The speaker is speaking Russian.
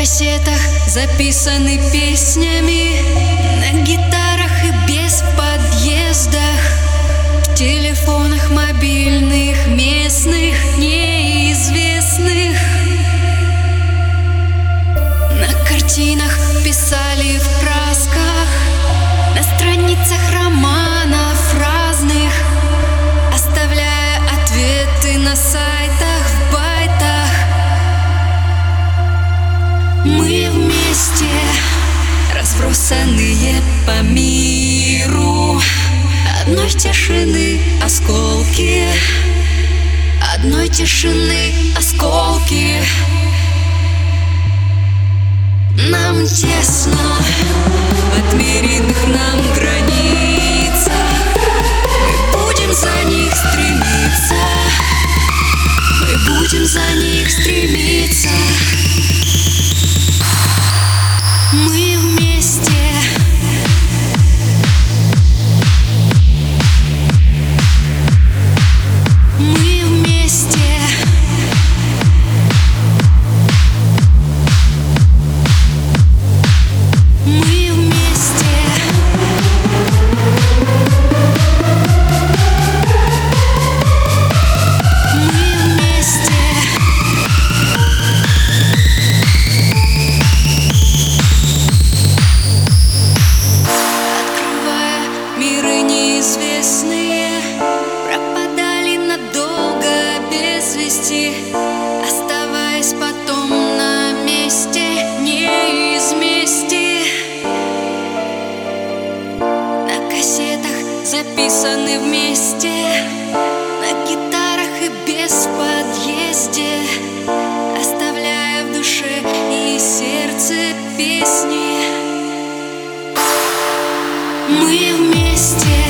кассетах записаны песнями. На гитарах и без подъездах В телефонах мобильных местных Мы вместе разбросанные по миру. Одной тишины осколки Одной тишины осколки. Нам тесно в отмеренных нам границах. Мы будем за них стремиться. Мы будем за них стремиться Мы вместе На гитарах и без в подъезде Оставляя в душе и сердце песни. Мы вместе